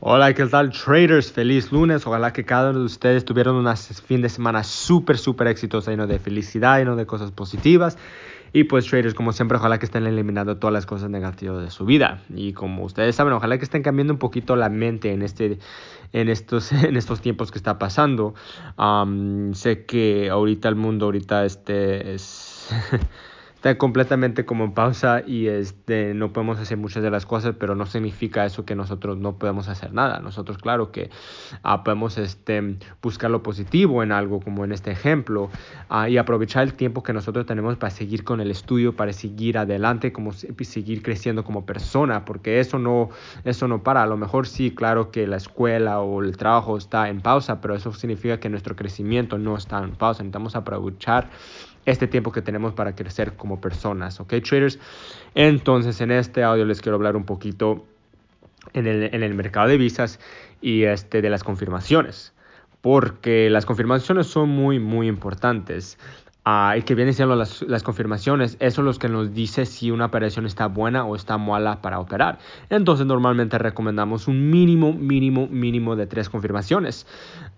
Hola, ¿qué tal traders? Feliz lunes. Ojalá que cada uno de ustedes tuvieran un fin de semana súper, súper exitoso, lleno de felicidad, lleno de cosas positivas. Y pues traders, como siempre, ojalá que estén eliminando todas las cosas negativas de su vida. Y como ustedes saben, ojalá que estén cambiando un poquito la mente en, este, en, estos, en estos tiempos que está pasando. sé que ahorita el mundo, ahorita este es... está completamente como en pausa y este, no podemos hacer muchas de las cosas, pero no significa eso que nosotros no podemos hacer nada. Nosotros, claro que ah, podemos este, buscar lo positivo en algo, como en este ejemplo, ah, y aprovechar el tiempo que nosotros tenemos para seguir con el estudio, para seguir adelante, como seguir creciendo como persona, porque eso no, eso no para. A lo mejor sí, claro que la escuela o el trabajo está en pausa, pero eso significa que nuestro crecimiento no está en pausa. Necesitamos aprovechar este tiempo que tenemos para crecer como personas, ¿ok, traders? Entonces, en este audio les quiero hablar un poquito en el, en el mercado de visas y este, de las confirmaciones, porque las confirmaciones son muy, muy importantes. Ah, y que vienen siendo las, las, confirmaciones, eso es lo que nos dice si una operación está buena o está mala para operar. Entonces normalmente recomendamos un mínimo, mínimo, mínimo de tres confirmaciones.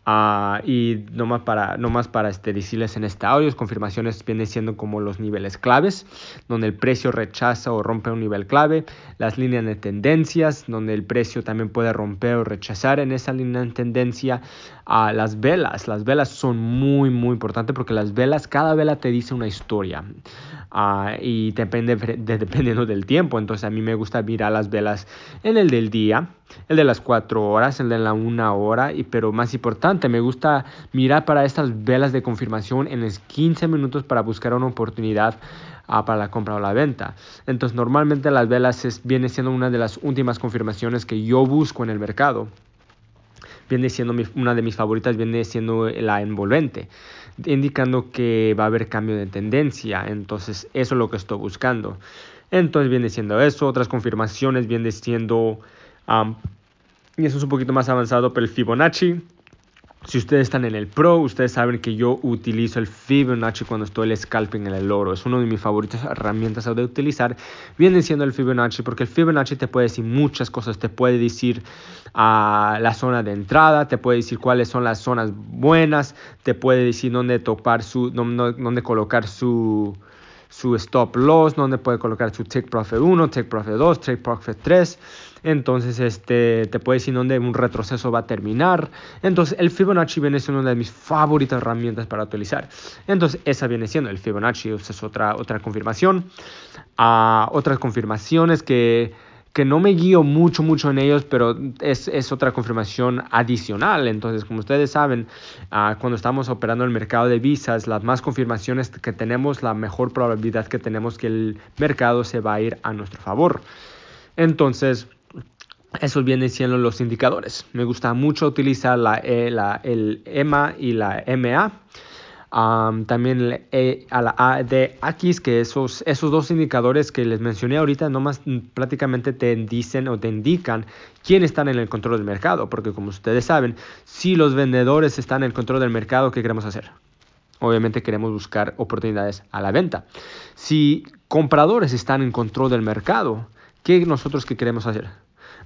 Uh, y nomás para, más para este, decirles en este audio, confirmaciones vienen siendo como los niveles claves, donde el precio rechaza o rompe un nivel clave, las líneas de tendencias, donde el precio también puede romper o rechazar en esa línea de tendencia, uh, las velas, las velas son muy, muy importantes porque las velas, cada te dice una historia. Uh, y depende de, dependiendo del tiempo. Entonces a mí me gusta mirar las velas en el del día, el de las 4 horas, el de la 1 hora, y, pero más importante, me gusta mirar para estas velas de confirmación en los 15 minutos para buscar una oportunidad uh, para la compra o la venta. Entonces normalmente las velas es, viene siendo una de las últimas confirmaciones que yo busco en el mercado viene siendo una de mis favoritas, viene siendo la envolvente, indicando que va a haber cambio de tendencia. Entonces, eso es lo que estoy buscando. Entonces, viene siendo eso. Otras confirmaciones viene siendo, y eso es un poquito más avanzado, pero el Fibonacci. Si ustedes están en el Pro, ustedes saben que yo utilizo el Fibonacci cuando estoy el scalping en el oro. Es una de mis favoritas herramientas de utilizar. Viene siendo el Fibonacci porque el Fibonacci te puede decir muchas cosas. Te puede decir a la zona de entrada, te puede decir cuáles son las zonas buenas, te puede decir dónde topar su, dónde, colocar su, su stop loss, dónde puede colocar su take profit 1, take profit 2, take profit 3. Entonces, este, te puede decir dónde un retroceso va a terminar. Entonces, el Fibonacci viene siendo una de mis favoritas herramientas para utilizar. Entonces, esa viene siendo el Fibonacci, es otra, otra confirmación. ah, otras confirmaciones que que no me guío mucho, mucho en ellos, pero es, es otra confirmación adicional. Entonces, como ustedes saben, uh, cuando estamos operando el mercado de visas, las más confirmaciones que tenemos, la mejor probabilidad que tenemos que el mercado se va a ir a nuestro favor. Entonces, esos vienen siendo los indicadores. Me gusta mucho utilizar la, e, la, el EMA y la MA también e, a la A de X, que esos, esos dos indicadores que les mencioné ahorita nomás prácticamente te dicen o te indican quién están en el control del mercado, porque como ustedes saben, si los vendedores están en el control del mercado, ¿qué queremos hacer? Obviamente queremos buscar oportunidades a la venta. Si compradores están en control del mercado, ¿qué nosotros qué queremos hacer?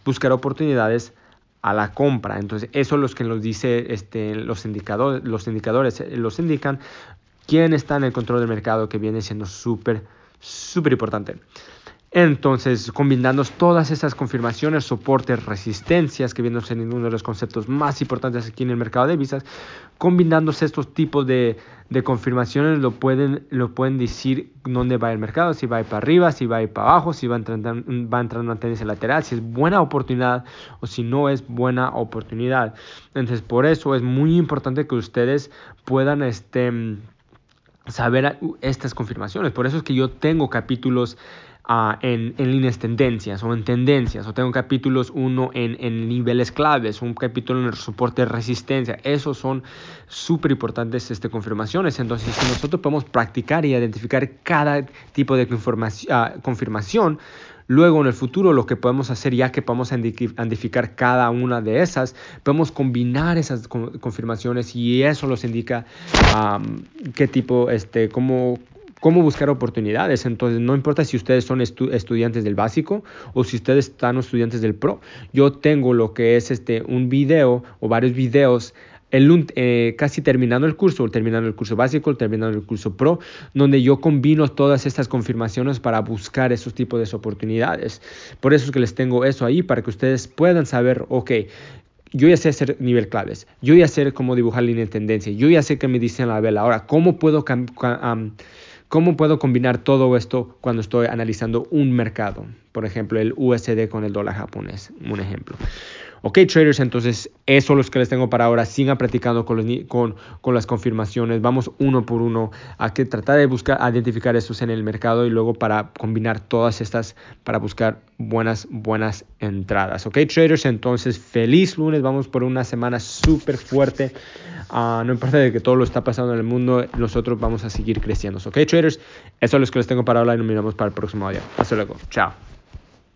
Buscar oportunidades a la compra. Entonces, eso es lo que nos dice este, los, indicadores, los indicadores, eh, los indican quién está en el control del mercado, que viene siendo súper, súper importante. Entonces, combinando todas esas confirmaciones, soportes, resistencias, que viendo en uno de los conceptos más importantes aquí en el mercado de visas, combinándose estos tipos de, confirmaciones, lo pueden, decir dónde va el mercado, si va para arriba, si va para abajo, si va a entrar, va a entrar en una tendencia lateral, si es buena oportunidad o si no es buena oportunidad. Entonces, por eso es muy importante que ustedes puedan este, saber estas confirmaciones. Por eso es que yo tengo capítulos en, en, líneas tendencias o en tendencias, o tengo capítulos uno en, en niveles claves, un capítulo en el soporte de resistencia. Esos son súper importantes este, confirmaciones. Entonces, si nosotros podemos practicar y identificar cada tipo de ah, confirmación, Luego en el futuro lo que podemos hacer ya que podemos identificar cada una de esas, podemos combinar esas confirmaciones y eso nos indica qué tipo, este, cómo, cómo buscar oportunidades. Entonces, no importa si ustedes son estudiantes del básico o si ustedes están estudiantes del pro, yo tengo lo que es este, un video o varios videos eh, casi terminando el curso, terminando el curso básico, terminando el curso pro, donde yo combino todas estas confirmaciones para buscar esos tipos de oportunidades. Por eso es que les tengo eso ahí, para que ustedes puedan saber, ok, yo ya sé hacer nivel claves, yo ya sé cómo dibujar línea de tendencia, yo ya sé que me dicen la vela. Ahora, ¿cómo puedo, ¿cómo puedo combinar todo esto cuando estoy analizando un mercado? Por ejemplo, el USD con el dólar japonés, un ejemplo. Ok, traders, entonces eso es lo que les tengo para ahora. Sigan practicando con, las confirmaciones. Vamos uno por uno a que tratar de buscar, identificar esos en el mercado y luego para combinar todas estas para buscar buenas, buenas entradas. Ok, traders, entonces feliz lunes. Vamos por una semana súper fuerte. Uh, no importa de que todo lo está pasando en el mundo, nosotros vamos a seguir creciendo. Ok, traders, eso es lo que les tengo para ahora y nos miramos para el próximo día. Hasta luego. Chao.